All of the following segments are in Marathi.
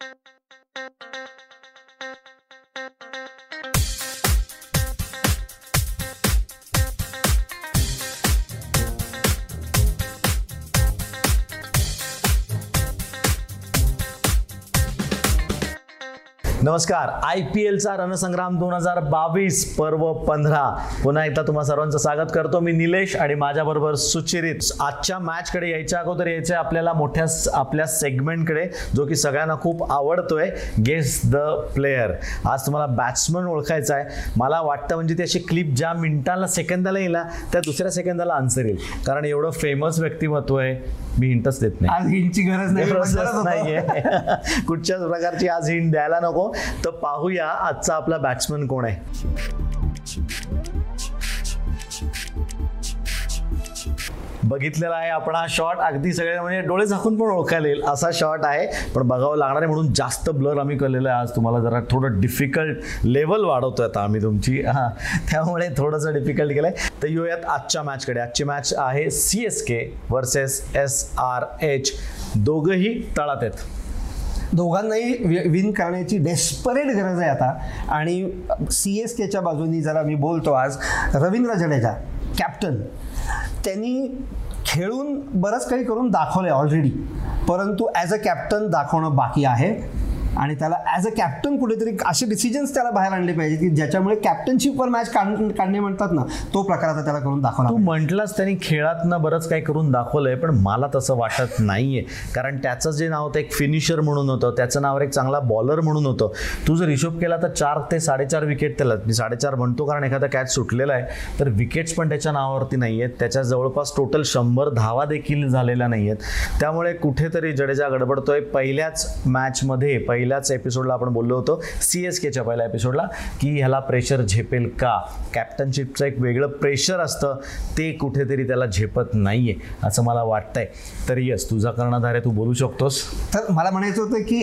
Thank you. नमस्कार. आय पी एलचा रणसंग्राम दोन हजार बावीस पर्व पंधरा. पुन्हा एकदा तुम्हा सर्वांचं स्वागत करतो मी निलेश आणि माझ्याबरोबर सुचिरित. आजच्या मॅचकडे यायच्या अगोदर यायचं आहे आपल्याला मोठ्या आपल्या सेगमेंटकडे जो की सगळ्यांना खूप आवडतोय. गेस द प्लेयर आज तुम्हाला बॅट्समन ओळखायचा आहे. मला वाटतं म्हणजे ती अशी क्लिप ज्या मिनिटाला सेकंदाला येईल त्या दुसऱ्या सेकंदाला आन्सर येईल. कारण एवढं फेमस व्यक्तिमत्व आहे मी हिंटच देत नाही. आज हिंटची गरज नाही. नाहीये. कुठच्याच प्रकारची आज हिंट द्यायला नको. तर पाहूया आजचा आपला बॅट्समन कोण आहे. बघितलेला आहे आपण हा शॉट अगदी सगळे म्हणजे डोळे झाकून पण ओळखायला येईल असा शॉट आहे. पण बघावं लागणार आहे म्हणून जास्त ब्लर आम्ही केलेलं आहे. आज तुम्हाला जरा थोडं डिफिकल्ट लेवल वाढवतोय आता आम्ही तुमची. हां त्यामुळे थोडंसं डिफिकल्ट केलंय. तर येऊयात आजच्या मॅचकडे आजची मॅच आहे C S K versus S R H दोघंही तळात आहेत. दोघांनाही विन करण्याची डेस्परेट गरज आहे आता. आणि सी एस केच्या बाजूनी जरा मी बोलतो आज रवींद्र जडेजा कॅप्टन त्यांनी खेळून बरंच काही करून दाखवलं आहे ऑलरेडी परंतु ॲज अ कॅप्टन दाखवणं बाकी आहे. आणि त्याला ॲज अ कॅप्टन कुठेतरी असे डिसिजन्स त्याला बाहेर आणले पाहिजे की ज्याच्यामुळे कॅप्टनशिपवर मॅच काढ काढणे म्हणतात ना तो प्रकार आता त्याला करून दाखवला तू म्हटलास त्यांनी खेळातनं बरंच काही करून दाखवलंय पण मला तसं वाटत नाहीये. कारण त्याचं जे नाव होतं एक फिनिशर म्हणून होतं त्याचं नाव एक चांगला बॉलर म्हणून होतं. तू जर हिशोब केला तर चार ते साडेचार विकेट त्याला मी साडेचार म्हणतो कारण एखादा कॅच सुटलेला आहे तर विकेट्स पण त्याच्या नावावरती नाही आहेत त्याच्या जवळपास टोटल शंभर धावा देखील झालेल्या नाही आहेत त्यामुळे कुठेतरी जडेजा गडबडतोय. पहिल्याच मॅचमध्ये पहिल्याच एपिसोडला आपण बोललो होतो सी एस केच्या पहिल्या एपिसोडला की ह्याला प्रेशर झेपेल का? कॅप्टनशिपचं एक वेगळं प्रेशर असतं ते कुठेतरी त्याला झेपत नाहीये असं मला वाटतंय. तर यस तुझा कर्णधार आहे तू बोलू शकतोस. तर मला म्हणायचं होतं की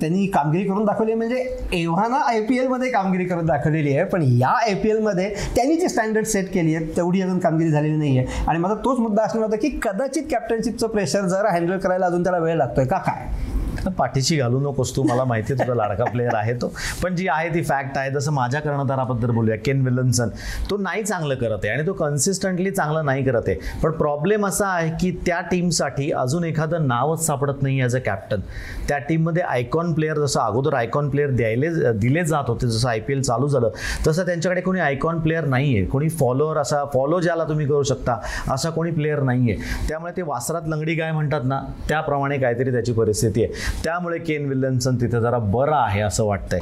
त्यांनी कामगिरी करून दाखवली आहे म्हणजे एव्हाना आय पी एलमध्ये कामगिरी करून दाखवलेली आहे पण या आय पी एलमध्ये त्यांनी जी स्टँडर्ड सेट केली आहे तेवढी अजून कामगिरी झालेली नाही आहे आणि माझा तोच मुद्दा असणार होता की कदाचित कॅप्टनशिपचं प्रेशर जरा हँडल करायला अजून त्याला वेळ लागतोय का काय? तर पाठीशी घालू नकोस तू मला माहिती आहे तुझा लाडका प्लेअर आहे तो. पण जी आहे ती फॅक्ट आहे जसं माझ्या कर्णधाराबद्दल बोलूया केन विल्यमसन तो नाही चांगलं करत आहे आणि तो कन्सिस्टंटली चांगलं नाही करत आहे. पण प्रॉब्लेम असा आहे की त्या टीमसाठी अजून एखादं नावच सापडत नाही ॲज अ कॅप्टन त्या टीममध्ये आयकॉन प्लेअर जसं अगोदर आयकॉन प्लेअर द्यायले दिले जात होते जसं आय पी एल चालू झालं तसं त्यांच्याकडे कोणी आयकॉन प्लेअर नाही आहे कोणी फॉलोअर असा फॉलो ज्याला तुम्ही करू शकता असा कोणी प्लेअर नाही आहे त्यामुळे ते वासरात लंगडी गाय म्हणतात ना त्याप्रमाणे काहीतरी त्याची परिस्थिती आहे. त्यामुळे केन विल्यमसन तिथे जरा बरं आहे असं वाटतंय.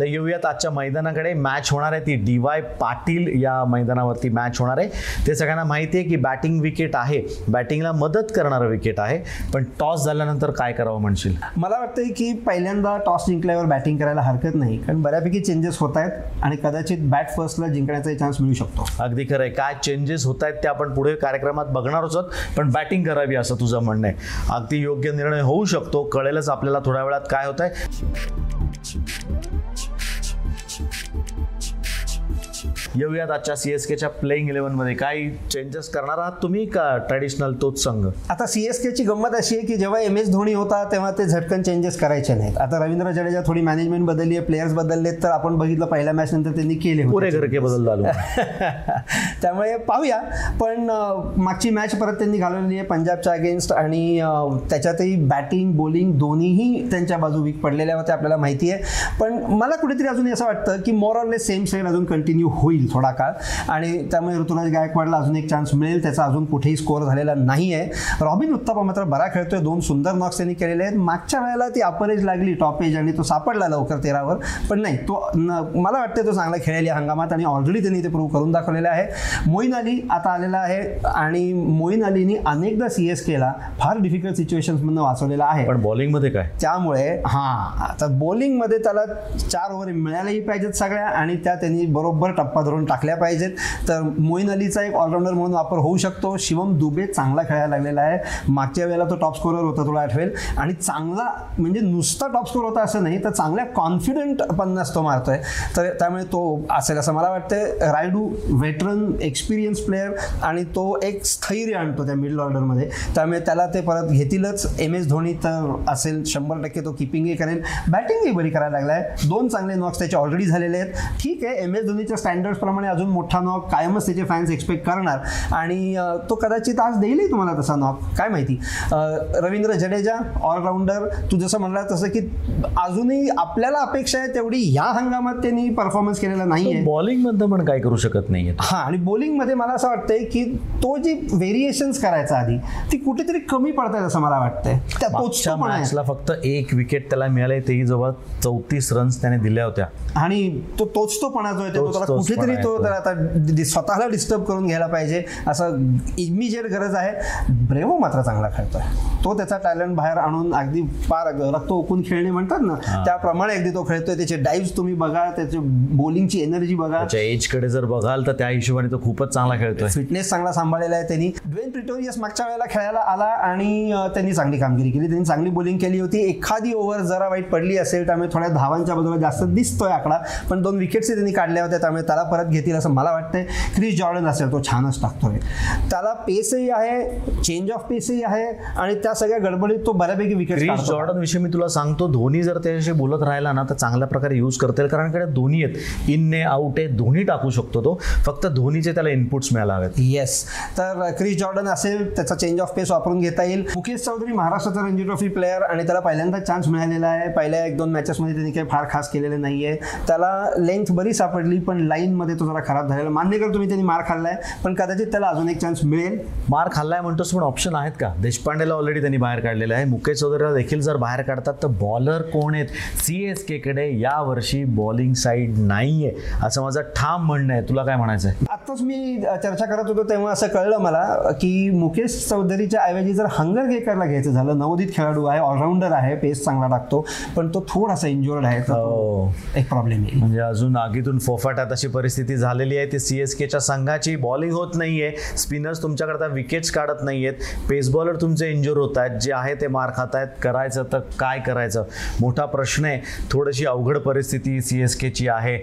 तर येऊयात आजच्या मैदानाकडे. मॅच होणार आहे ती डी वाय पाटील या मैदानावरती मॅच होणार आहे. ते सगळ्यांना माहिती आहे की बॅटिंग विकेट आहे. बॅटिंगला मदत करणारं विकेट आहे. पण टॉस झाल्यानंतर काय करावं म्हणशील? मला वाटतंय की पहिल्यांदा टॉस जिंकल्यावर बॅटिंग करायला हरकत नाही. कारण बऱ्यापैकी चेंजेस होत आहेत आणि कदाचित बॅट फर्स्टला जिंकण्याचा चान्स मिळू शकतो. अगदी खरं आहे. काय चेंजेस होत आहेत ते आपण पुढे कार्यक्रमात बघणार आहोत. पण बॅटिंग करावी असं तुझं म्हणणं आहे. अगदी योग्य निर्णय होऊ शकतो. कळेलच आपल्याला थोड्या वेळात काय होत आहे येऊयात आजच्या सी एस केच्या प्लेईंग इलेव्हनमध्ये काही चेंजेस करणार आहात तुम्ही का ट्रॅडिशनल तोच संघ? आता सी एस केची गंमत अशी आहे की जेव्हा एम एस धोनी होता तेव्हा ते झटकन चेंजेस करायचे नाहीत. आता रवींद्र जडेजा थोडी मॅनेजमेंट बदलली आहे प्लेयर्स बदललेत तर आपण बघितलं पहिल्या मॅच नंतर त्यांनी केले पुरे होते. घर के बदल झालो त्यामुळे पाहूया. पण मागची मॅच परत त्यांनी घालवलेली आहे पंजाबच्या अगेन्स्ट आणि त्याच्यातही बॅटिंग बॉलिंग दोन्हीही त्यांच्या बाजू वीक पडलेल्या होत्या आपल्याला माहिती आहे. पण मला कुठेतरी अजून असं वाटतं की more or less same side अजून कंटिन्यू होईल. थोडा काळ. आणि त्यामुळे ऋतुराज गायकवाडला अजून एक चान्स मिळेल. त्याचा अजून कुठेही स्कोअर झालेला नाही आहे रॉबिन उत्तपा मात्र बरा खेळतोय. दोन सुंदर नॉक्स त्यांनी केलेले आहेत. मागच्या वेळेला ती अपरेज लागली टॉप एज आणि तो सापडला लवकर तेरावर. पण नाही तो मला वाटतं तो चांगला खेळेल या हंगामात आणि ऑलरेडी त्यांनी ते प्रूव्ह करून दाखवलेलं आहे. मोईन अली आता आलेला आहे आणि मोईन अलीनी अनेकदा सी एस केला फार डिफिकल्ट सिच्युएशन्समधनं वाचवलेला आहे. पण बॉलिंगमध्ये काय? त्यामुळे हां आता बॉलिंगमध्ये त्याला चार ओव्हर मिळायलाही पाहिजेत सगळ्या आणि त्या त्यांनी बरोबर टप्पा करून टाकल्या पाहिजेत. तर मोईन अलीचा एक ऑलराऊंडर म्हणून वापर होऊ शकतो. शिवम दुबे चांगला खेळायला लागलेला आहे. मागच्या वेळेला तो टॉप स्कोरर होता तुला आठवेल. आणि चांगला म्हणजे नुसता टॉप स्कोर होता असं नाही तर चांगल्या कॉन्फिडंट पन्नास तो मारतोय. तर त्यामुळे तो असेल असं मला वाटतं रायडू वेटरन एक्सपिरियन्स प्लेअर आणि तो एक स्थैर्य आणतो त्या मिडल ऑर्डरमध्ये त्यामुळे त्याला ते परत घेतीलच. एम एस धोनी तर असेल शंभर टक्के तो किपिंगही करेल. बॅटिंगही बरी करायला लागलाय. दोन चांगले नॉक्स त्याचे ऑलरेडी झालेले आहेत. ठीक आहे एम एस धोनीच्या स्टँडर्ड प्रमाणे अजून मोठा नॉक कायमच त्याचे फॅन्स एक्सपेक्ट करणार. आणि तो कदाचित आज देईलही तुम्हाला तसा नॉक काय माहिती? रवींद्र जडेजा ऑलराऊंडर तू जसं म्हणला तसं की अजूनही आपल्याला अपेक्षा आहे तेवढी ह्या हंगामात त्यांनी परफॉर्मन्स केलेला नाहीये. बॉलिंग मधनं पण काय करू शकत नाहीये हा आणि बॉलिंगमध्ये मला असं वाटतंय की तो जी व्हेरिएशन्स करायचा आधी ती कुठेतरी कमी पडतायत असं मला वाटतंय. त्या आहे. मॅचला फक्त एक विकेट त्याला मिळाले तेही जवळ चौतीस रन्स त्याने दिल्या होत्या. आणि तो तोचतोपणा जो आहे तो तोच- त्याला कुठेतरी तो आहे तो. त्याला आता स्वतःला डिस्टर्ब करून घ्यायला पाहिजे असं इमिजिएट गरज आहे. ब्रेवो मात्र चांगला खेळतोय. तो त्याचा टॅलेंट बाहेर आणून अगदी फार रक्त ओकून खेळणे म्हणतात ना त्याप्रमाणे अगदी तो खेळतोय. त्याचे डाईव्ह तुम्ही बघा त्याची बॉलिंगची एनर्जी बघा त्याच्या एजकडे जर बघाल तर त्या हिशोबाने तो खूपच चांगला खेळतोय. फिटनेस चांगला सांभाळलेला आहे त्यांनी. ड्वेन प्रिटोरियस मागच्या वेळेला खेळायला आला आणि त्यांनी चांगली कामगिरी केली. त्यांनी चांगली बॉलिंग केली होती. एखादी ओव्हर जरा वाईट पडली असेल त्यामुळे थोड्या धावांच्या बाजूला जास्त दिसतोय आकडा. पण दोन विकेट्स त्यांनी काढल्या होत्या त्यामुळे त्याला परत घेतील असं मला वाटतंय. क्रिस जॉर्डन असेल तो छानच टाकतोय. त्याला पेसही आहे चेंज ऑफ पेसही आहे आणि त्या सगळ्या गडबडीत तो बऱ्यापैकी क्रिस विकेट जॉर्डन विषयी मी तुला सांगतो धोनी जर त्याच्याशी बोलत राहिला ना तर चांगल्या प्रकारे यूज करता कारण कडे दोन्ही आहेत. इन ने आउट आहे दोन्ही टाकू शकतो तो. फक्त धोनीचे त्याला इनपुट्स मिळायला हवेत. येस तर क्रिस जॉर्डन असेल त्याचा चेंज ऑफ पेस वापरून घेता येईल. मुकेश चौधरी महाराष्ट्राचा रणजी ट्रॉफी प्लेअर आणि त्याला पहिल्यांदा चान्स मिळालेला आहे. पहिल्या एक दोन मॅचेसमध्ये त्यांनी काही फार खास केलेले नाही आहे त्याला लेंथ बरी सापडली पण लाईनमध्ये तो जरा खराब झालेला. मान्य कर तुम्ही त्यांनी मार खाल्लाय पण कदाचित त्याला अजून एक चान्स मिळेल. मार खाल्लाय म्हणतोस पण ऑप्शन आहेत का? देशपांडेला ऑलरेडी त्यांनी बाहेर काढलेलं आहे. मुकेश चौधरीला देखील जर बाहेर काढतात तर बॉलर कोण आहेत? सी एस केकडे यावर्षी बॉलिंग साईड नाहीये असं माझं ठाम म्हणणं आहे. तुला काय म्हणायचं आहे आत्ताच मी चर्चा करत होतो तेव्हा असं कळलं मला की मुकेश चौधरीच्या ऐवजी जर हंगर गेकरला घ्यायचं झालं नवोदित खेळाडू आहे ऑलराऊंडर आहे पेस चांगला टाकतो पण तो थोडासा इंजुअर्ड आहे हो. एक प्रॉब्लेम येईल. म्हणजे अजून आगीतून फोफाटात अशी परिस्थिती झालेली आहे. ती सी एस केच्या संघाची बॉलिंग होत नाही आहे स्पिनर्स तुमच्याकरता विकेट्स काढत नाहीयेत. पेस बॉलर तुमचे इंजुर होत आहेत. जे आहे ते मार खात आहेत. करायचं तर काय करायचं? मोठा प्रश्न आहे. थोडीशी अवघड परिस्थिती सी एस केची आहे.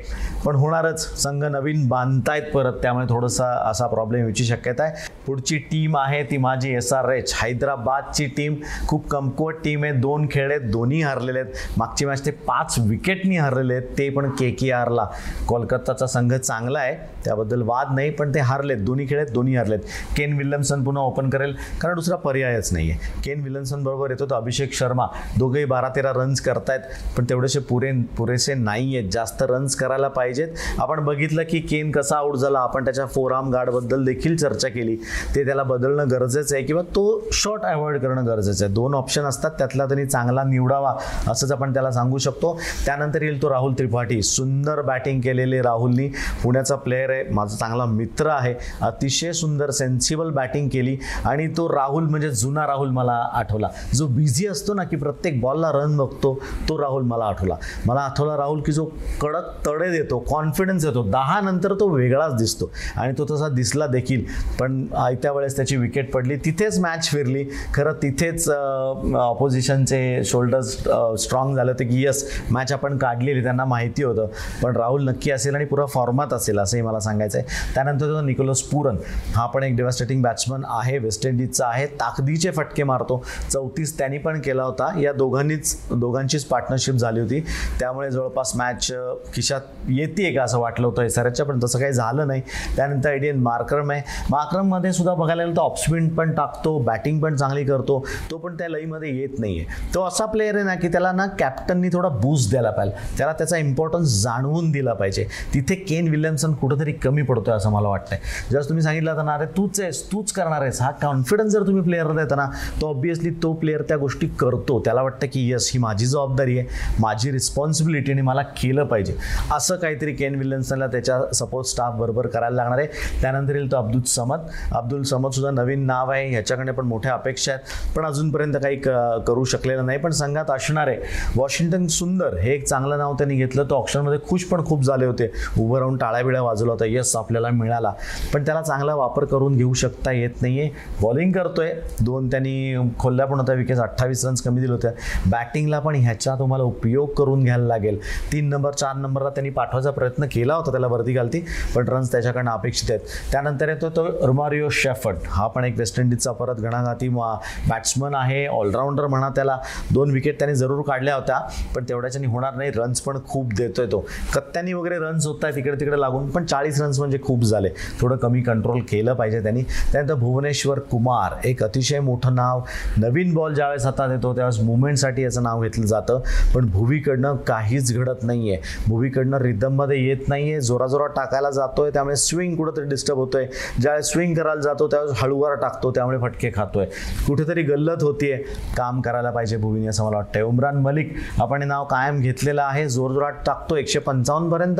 पण होणारच. संघ नवीन बांधतायत परत. त्यामुळे थोडासा असा प्रॉब्लेम याची शक्यता आहे. पुढची टीम आहे ती माझी एस आर एच हैदराबादची टीम खूप कमकुवत टीम आहे. दोन खेळ आहेत. दोन्ही हरलेले आहेत. मागची मॅच ते पाच विकेटनी हरलेले आहेत. ते पण के के आरला कोलकाताचा संघ चांगला आहे त्याबद्दल वाद नाही पण ते हारलेत. दोन्ही खेळ आहेत दोन्ही हारलेत. केन विल्यमसन पुन्हा ओपन करेल कारण दुसरा पर्यायच नाही आहे केन विल्यमसन बरोबर येतो तो अभिषेक शर्मा. दोघेही बारा तेरा रन्स करतायत पण तेवढेसे पुरे पुरेसे नाही आहेत जास्त रन्स करायला पाहिजेत. आपण बघितलं की केन कसा आऊट झाला. आपण त्याच्या फोराम गार्डबद्दल देखील चर्चा केली. ते त्याला बदलणं गरजेचं आहे किंवा तो शॉट अवॉइड करणं गरजेचं आहे. दोन ऑप्शन असतात त्यातला त्यांनी चांगला निवडावा असंच आपण त्याला सांगू शकतो. त्यानंतर येईल तो राहुल त्रिपाठी. सुंदर बॅटिंग केलेले राहुलनी. पुण्याचा प्लेअर आहे. माझा चांगला मित्र आहे. अतिशय सुंदर सेन्सिबल बॅटिंग केली. आणि तो राहुल म्हणजे जुना राहुल मला आठवला. जो बिझी असतो ना की प्रत्येक बॉलला रन बघतो तो राहुल मला आठवला. मला आठवला राहुल की जो कडक तडे देतो कॉन्फिडन्स देतो. दहा नंतर तो वेगळाच दिसतो. आणि तो तसा दिसला देखील. पण आयत्या वेळेस त्याची विकेट पडली. तिथेच मॅच फिरली. खरं तिथेच ऑपोजिशनचे शोल्डर्स स्ट्रॉंग झाले होते की यस मॅच आपण काढलेली त्यांना माहिती होतं. पण राहुल नक्की असेल आणि पुरा फॉर्मात असेल असंही मला सांगायचं आहे त्यानंतर तो निकोलस पुरन हा पण एक डेव्हास्टेटिंग बॅट्समन आहे वेस्ट इंडिजचा आहे ताकदीचे फटके मारतो. चौतीस त्यांनी पण केला होता. या दोघांनीच दोघांचीच पार्टनरशिप झाली होती. त्यामुळे जवळपास मॅच खिशात येते का असं वाटलं होतं एसआरएचच्या पण तसं काही झालं नाही. त्यानंतर आयडियन मार्क्रम आहे. मार्क्रममध्ये सुद्धा बघायला गेलं तर ऑफस्पिन पण टाकतो बॅटिंग पण चांगली करतो. तो पण त्या लईमध्ये येत नाही आहे तो असा प्लेअर आहे ना की त्याला ना कॅप्टननी थोडा बूस्ट द्यायला पाहिजे. त्याला त्याचा इम्पॉर्टन्स जाणवून दिला पाहिजे. तिथे केन विल्यमसन कुठंतरी कमी पडतोय असं मला वाटतंय. जर तुम्ही सांगितलं तर ना अरे तूच आहेस तूच करणार आहेस. हा कॉन्फिडन्स जर तुम्ही प्लेअरला देता ना तो ऑब्विसली तो प्लेअर त्या गोष्टी करतो. त्याला वाटतं की यस ही माझी जबाबदारी आहे माझी रिस्पॉन्सिबिलिटी आणि मला केलं पाहिजे. असं काहीतरी केन विल्यमसनला त्याच्या सपोर्ट स्टाफ बरोबर करायला लागणार आहे. त्यानंतर येईल तो अब्दुल समद. अब्दुल समद सुद्धा नवीन नाव आहे ह्याच्याकडे पण मोठ्या अपेक्षा आहेत. पण अजूनपर्यंत काही क- करू शकलेलं नाही. पण संघात असणार आहे. वॉशिंग्टन सुंदर हे एक चांगलं नाव त्यांनी घेतलं. तो ऑप्शनमध्ये खुश पण खूप झाले होते. उभं राहून टाळ्याबिळ्या वाजवला होता यस आपल्याला मिळाला. पण त्याला चांगला वापर करून घेऊ शकता येत नाही आहे बॉलिंग करतोय. दोन त्यांनी खोलल्या पण होत्या. विकेट अठ्ठावीस रन्स कमी दिले होत्या बॅटिंगला पण ह्याचा तुम्हाला उपयोग करून घ्यायला लागेल. तीन नंबर चार नंबरला त्यांनी पाठवायचा प्रयत्न केला होता. त्याला वरती घालती. पण रन्स त्याच्याकडनं अपेक्षित आहेत. त्यानंतर येतो तो रुमारिओ शेफर्ट हा पण एक वेस्ट इंडिजचा परत गणाघाती बॅट्समन आहे. ऑलराऊंडर म्हणा त्याला. दोन विकेट त्याने जरूर काढल्या होत्या. पण तेवढ्याच्यानी होणार नाही. रन्स पण खूप देतोय तो. कत्त्यांनी वगैरे रन्स होत आहेत. इकडे तिकडे लागून पण चाळीस रन्स म्हणजे खूप झाले. थोडं कमी कंट्रोल केलं पाहिजे त्यांनी. त्यानंतर भुवनेश्वर कुमार एक अतिशय मोठं नाव. नवीन बॉल ज्यावेळेस हातात येतो त्यावेळेस मुवमेंटसाठी याचं नाव घेतलं जातं. पण भुवीकडनं काहीच घडत नाही आहे भुवीकडनं रिदममध्ये येत नाही आहे जोराजोरात टाकायला जातोय. त्यामुळे स्विंग कुठंतरी डिस्टर्ब होतोय. ज्यावेळेस स्विंग करायला जातो त्यावेळेस हळूवार टाकतो. त्यामुळे फटके खातोय. कुठेतरी गल्लत होतीये. काम करायला पाहिजे भुवीने असं मला वाटतंय. उमरान मलिक आपण हे नाव कायम घेतलेलं आहे. जोरजोरात टाकतो. एकशे पंचावन्न पर्यंत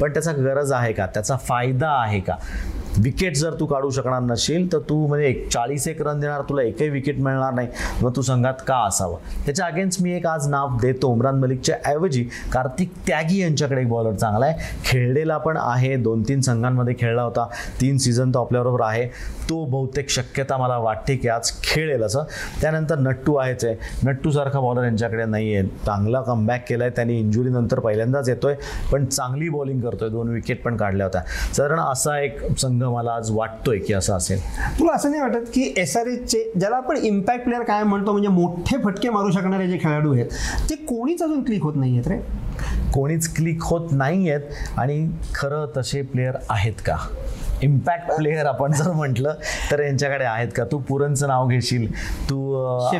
पण पण त्याचा गरज आहे का? त्याचा फायदा आहे का? विकेट जर तू काढू शकणार नसेल तर तू म्हणजे एक चाळीस एक रन देणार तुला एकही विकेट मिळणार नाही. मग तू संघात का असावं? त्याच्या अगेन्स्ट मी एक आज नाव देतो उमरान मलिकच्या ऐवजी कार्तिक त्यागी यांच्याकडे एक बॉलर चांगला आहे. खेळलेला पण आहे दोन तीन संघांमध्ये खेळला होता. तीन सीझन तो आपल्याबरोबर आहे. तो बहुतेक शक्यता मला वाटते की आज खेळेल असं. त्यानंतर नट्टू आहेच आहे. नट्टूसारखा बॉलर यांच्याकडे नाही आहे चांगला कमबॅक केला आहे त्यांनी इंजुरीनंतर पहिल्यांदाच येतोय. पण चांगली बॉलिंग करतोय. दोन विकेट पण काढल्या होत्या. साधारण असा एक संघ मला आज वाटतोय की असं असेल. तुला असं नाही वाटत की एस आर एचचे ज्याला आपण इम्पॅक्ट प्लेअर काय म्हणतो म्हणजे मोठे फटके मारू शकणारे जे खेळाडू आहेत ते कोणीच अजून क्लिक होत नाही आहेत रे? कोणीच क्लिक होत नाही आहेत आणि खरं तसे प्लेयर आहेत का? इम्पॅक्ट प्लेयर आपण जर म्हटलं तर यांच्याकडे आहेत का? तू पुरणचं नाव घेशील तू.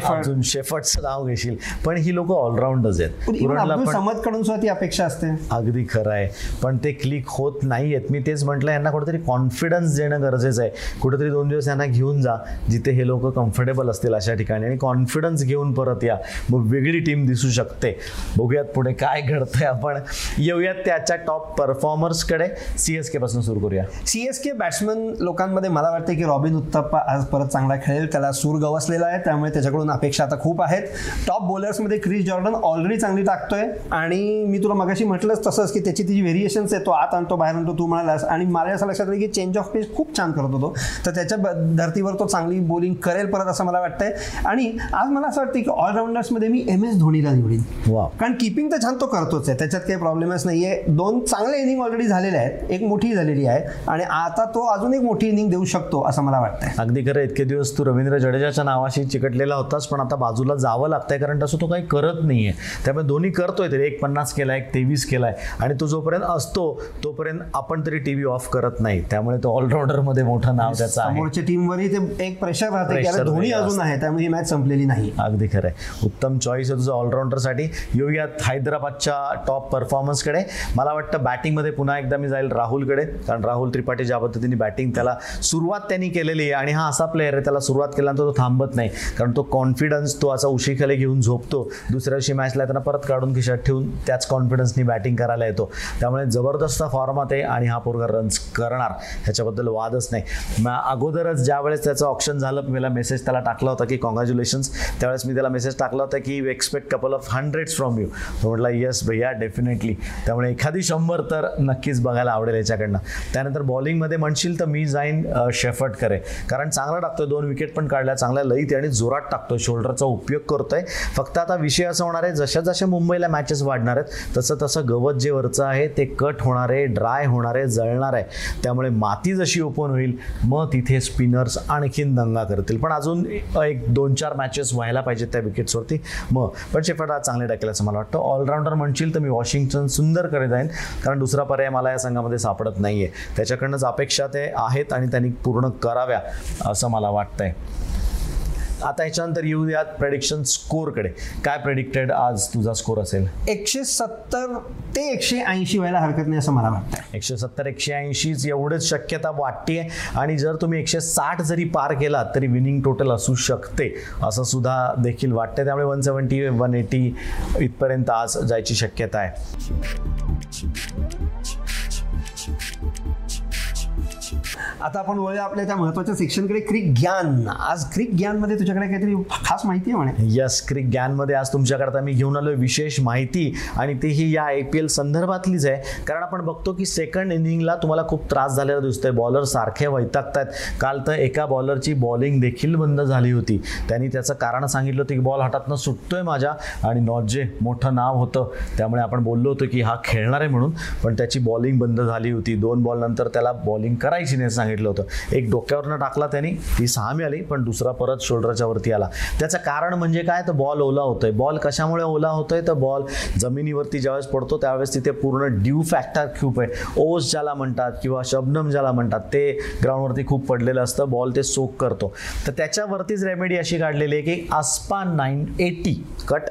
अजून शेफर्डचं नाव घेशील पण ही लोक ऑलराऊंडच आहेत. समदकडून सुद्धा ती अपेक्षा असते. अगदी खरं आहे. पण ते क्लिक होत नाही आहेत मी तेच म्हटलं यांना कुठेतरी कॉन्फिडन्स देणं गरजेचं आहे. कुठेतरी दोन दिवस यांना घेऊन जा जिथे हे लोक कम्फर्टेबल असतील अशा ठिकाणी. आणि कॉन्फिडन्स घेऊन परत या. मग वेगळी टीम दिसू शकते. बघूयात पुढे काय घडतंय आपण. येऊयात त्याच्या टॉप परफॉर्मर्सकडे सी एस के पासून सुरू करूया. सी के बॅट्समन लोकांमध्ये मला वाटतं की रॉबिन उत्तप्पा आज परत चांगला खेळेल. त्याला सूर गवसलेला आहे त्यामुळे त्याच्याकडून अपेक्षा आता खूप आहेत. टॉप बॉलर्समध्ये क्रिस जॉर्डन ऑलरेडी चांगली टाकतोय. आणि मी तुला मगाशी म्हटलंच तसंच की त्याची ती व्हेरिएशन्स आहे तो आत आणतो बाहेर आणतो तू म्हणालास. आणि मला असं लक्षात आलं की चेंज ऑफ पेस खूप छान करत होतो. तर त्याच्या धर्तीवर तो चांगली बॉलिंग करेल परत असं मला वाटतंय. आणि आज मला असं वाटतं की ऑलराऊंडर्समध्ये मी एम एस धोनीला निवडीन. वा कारण किपिंग तर छान तो करतोच आहे. त्याच्यात काही प्रॉब्लेमच नाही आहे दोन चांगले इनिंग ऑलरेडी झालेले आहेत. एक मोठी झालेली आहे. आणि आता तो अजून एक मोठी इनिंग देऊ शकतो असं मला वाटतंय. अगदी खरं इतके दिवस तू रवींद्र जडेजाच्या नावाशी चिकटलेला होतास पण आता बाजूला जावं लागतंय कारण तसं तो काही करत नाहीये. त्यामुळे दोन्ही करतोय तरी एक पन्नास केलाय एक तेवीस केलाय. आणि तो जोपर्यंत असतो तोपर्यंत आपण तरी टीव्ही ऑफ करत नाही. त्यामुळे तो ऑलराऊंडरमध्ये मोठं नाव त्याचं आहे. टीमवरही ते एक प्रेशर राहते धोनी अजून आहे त्यामुळे ही मॅच संपलेली नाही. अगदी खरं आहे. उत्तम चॉईस आहे तुझं ऑलराऊंडरसाठी. येऊयात हैदराबादच्या टॉप परफॉर्मन्सकडे मला वाटतं बॅटिंगमध्ये पुन्हा एकदा मी जाईल राहुलकडे कारण राहुल त्रिपाठी ज्या पद्धतीने बॅटिंग त्याला सुरुवात त्यांनी केलेली आहे. आणि हा असा प्लेअर आहे त्याला सुरुवात केल्यानंतर तो थांबत नाही. कारण तो कॉन्फिडन्स तो असा उशीखाली घेऊन झोपतो. दुसऱ्या दिवशी मॅचला त्यांना परत काढून खिशात ठेवून त्याच कॉन्फिडन्सनी बॅटिंग करायला येतो. त्यामुळे जबरदस्त फॉर्मात आहे आणि हा पोरगा रन्स करणार. ह्याच्याबद्दल वादच नाही. अगोदरच ज्यावेळेस त्याचं ऑप्शन झालं मला मेसेज त्याला टाकला होता की कॉंग्रॅच्युलेशन्स त्यावेळेस मी त्याला मेसेज टाकला होता की you expect couple of hundreds from you तो म्हटला येस भैया डेफिनेटली त्यामुळे एखादी शंभर तर नक्कीच बघायला आवडेल याच्याकडनं. त्यानंतर बॉलिंगमध्ये म्हणशील तर मी जाईन अं, शेफर्ट करे कारण चांगला टाकतोय दोन विकेट पण काढल्या चांगल्या लईत आणि जोरात टाकतोय शोल्डरचा उपयोग करतोय. फक्त आता विषय असा होणार आहे जशा जशा मुंबईला मॅचेस वाढणार आहेत तसं तसं गवत जे वरचं आहे ते कट होणार आहे ड्राय होणार आहे जळणार आहे. त्यामुळे माती जशी ओपन होईल मग तिथे स्पिनर्स आणखीन दंगा करतील. पण अजून एक दोन चार मॅचेस व्हायला पाहिजेत त्या विकेट्सवरती मग पण शेफर्ट आज चांगले टाकेल असं मला वाटतं. ऑलराऊंडर म्हणशील तर मी वॉशिंग्टन सुंदर करत जाईन. कारण दुसरा पर्याय मला या संघामध्ये सापडत नाही आहे त्याच्याकडनंच अपेक्षा ते आहेत आणि त्यांनी पूर्ण कराव्या असं मला वाटतंय. आता याच्यानंतर येऊयात प्रेडिक्शन स्कोअरकडे काय प्रेडिक्टेड आज तुझा स्कोर असेल? एकशे सत्तर ते एकशे ऐंशी व्हायला हरकत नाही असं मला वाटतंय. एकशे सत्तर एकशे ऐंशीच एवढंच शक्यता वाटते आणि जर तुम्ही एकशे साठ जरी पार केलात तरी विनिंग टोटल असू शकते असं सुद्धा देखील वाटते त्यामुळे वन सेवन्टी वन एटी इथपर्यंत आज जायची शक्यता आहे. आता आपण वळूया आपल्या त्या महत्त्वाच्या सेक्शनकडे क्रिक ज्ञान. आज क्रिक ज्ञानमध्ये तुझ्याकडे काहीतरी खास माहिती आहे म्हणे? यस क्रिक ज्ञानमध्ये आज तुमच्याकरता मी घेऊन आलो विशेष माहिती आणि तीही या आय पी एल संदर्भातलीच आहे. कारण आपण बघतो की सेकंड इनिंगला तुम्हाला खूप त्रास झालेला दिसतोय. बॉलर सारखे वैतागतायत. काल तर एका बॉलरची बॉलिंग देखील बंद झाली होती. त्यांनी त्याचं कारण सांगितलं होतं की बॉल हातातनं सुटतोय माझ्या आणि नॉजे मोठं नाव होतं. त्यामुळे आपण बोललो होतो की हा खेळणार आहे म्हणून. पण त्याची बॉलिंग बंद झाली होती. दोन बॉल नंतर त्याला बॉलिंग करायची नाही सांगितलं. होतं. एक डोक्यावरनं टाकला त्यांनी ती सहा मिळाली पण दुसरा परत शोल्डरच्या वरती आला. त्याचं कारण म्हणजे काय? तर बॉल ओला होतोय. बॉल कशामुळे ओला होतोय? तर बॉल जमिनीवरती ज्यावेळेस पडतो त्यावेळेस तिथे पूर्ण ड्यू फॅक्टर खूप आहे. ओस ज्याला म्हणतात किंवा शबनम ज्याला म्हणतात ते ग्राउंडवरती खूप पडलेलं असतं. बॉल ते सोक करतो. तर त्याच्यावरतीच रेमेडी अशी काढलेली आहे की आस्पा nine eighty cut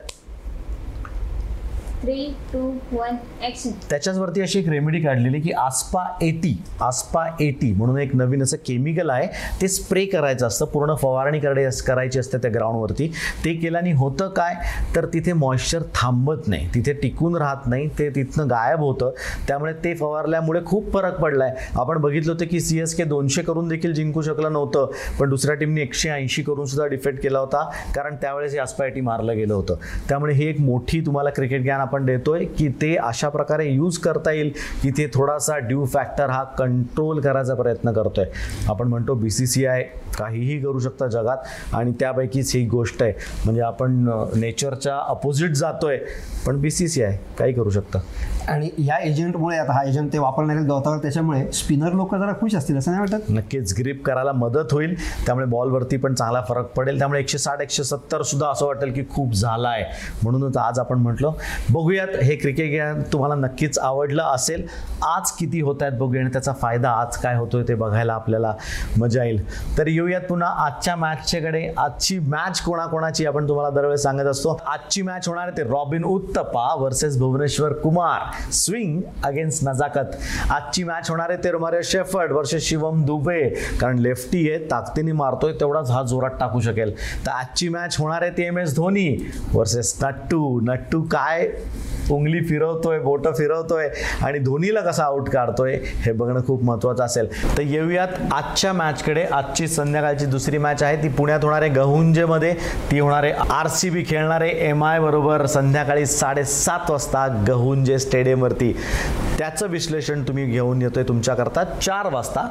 three two one action त्याच्याचवरती अशी एक रेमेडी काढलेली की आस्पा एटी आस्पा एटी म्हणून एक नवीन असं केमिकल आहे. ते स्प्रे करायचं असतं पूर्ण फवारणी कराय करायची असते त्या ग्राउंडवरती ते केल्याने होतं काय? तर तिथे मॉइश्चर थांबत नाही. तिथे टिकून राहत नाही. ते तिथनं गायब होतं. त्यामुळे ते फवारल्यामुळे खूप फरक पडला आहे आपण बघितलं होतं की सी एस के दोनशे करून देखील जिंकू शकलं नव्हतं. पण दुसऱ्या टीमने एकशे ऐंशी करून सुद्धा डिफेक्ट केला होता. कारण त्यावेळेस हे आस्पा एटी मारलं गेलं होतं. त्यामुळे ही एक मोठी तुम्हाला क्रिकेट ज्ञान आपण देतोय की ते अशा प्रकारे यूज करता येईल की ते थोडासा ड्यू फॅक्टर हा कंट्रोल करायचा प्रयत्न करतोय. आपण म्हणतो बी सी सी आय काहीही करू शकतं जगात आणि त्यापैकीच ही गोष्ट आहे. म्हणजे आपण नेचरच्या अपोजिट जातोय पण बी सी सी आय काही करू शकतं. आणि या एजंटमुळे आता हा एजंट ते वापरणारे आहेत गवतावर त्याच्यामुळे स्पिनर लोक जरा खुश असतील असं नाही वाटत? नक्कीच ग्रीप करायला मदत होईल. त्यामुळे बॉलवरती पण चांगला फरक पडेल. त्यामुळे एकशे साठ एकशे सत्तर सुद्धा असं वाटेल की खूप झाला आहे म्हणूनच आज आपण म्हटलं बघूयात हे क्रिकेट गेम तुम्हाला नक्कीच आवडलं असेल. आज किती होत आहेत बघूया आणि त्याचा फायदा आज काय होतोय ते बघायला आपल्याला मजा येईल. तर येऊयात पुन्हा आजच्या मॅचच्याकडे आजची मॅच कोणाकोणाची आपण तुम्हाला दरवेळेस सांगत असतो. आजची मॅच होणार आहे ते Robin Uthappa versus Bhuvneshwar Kumar. Swing against नजाकत. आजची मॅच होणार आहे ते Romario Shepherd versus Shivam Dube. कारण लेफ्टी आहे ताकदीने मारतोय तेवढाच हा जोरात टाकू शकेल. तर आजची मॅच होणार आहे ती M S Dhoni versus Nattu. Nattu काय उंगली फिरवतोय बोटं फिरवतोय आणि धोनीला कसा आउट काढतोय हे बघणं खूप महत्त्वाचं असेल. तर येऊयात आजच्या मॅचकडे आजची संध्याकाळची दुसरी मॅच आहे ती पुण्यात होणार आहे गहुंजेमध्ये. ती होणार आहे आर सी बी खेळणार आहे एम आय बरोबर. संध्याकाळी साडेसात वाजता गहुंजे स्टेडियमवरती. त्याचं विश्लेषण तुम्ही घेऊन येतोय तुमच्याकरता चार वाजता.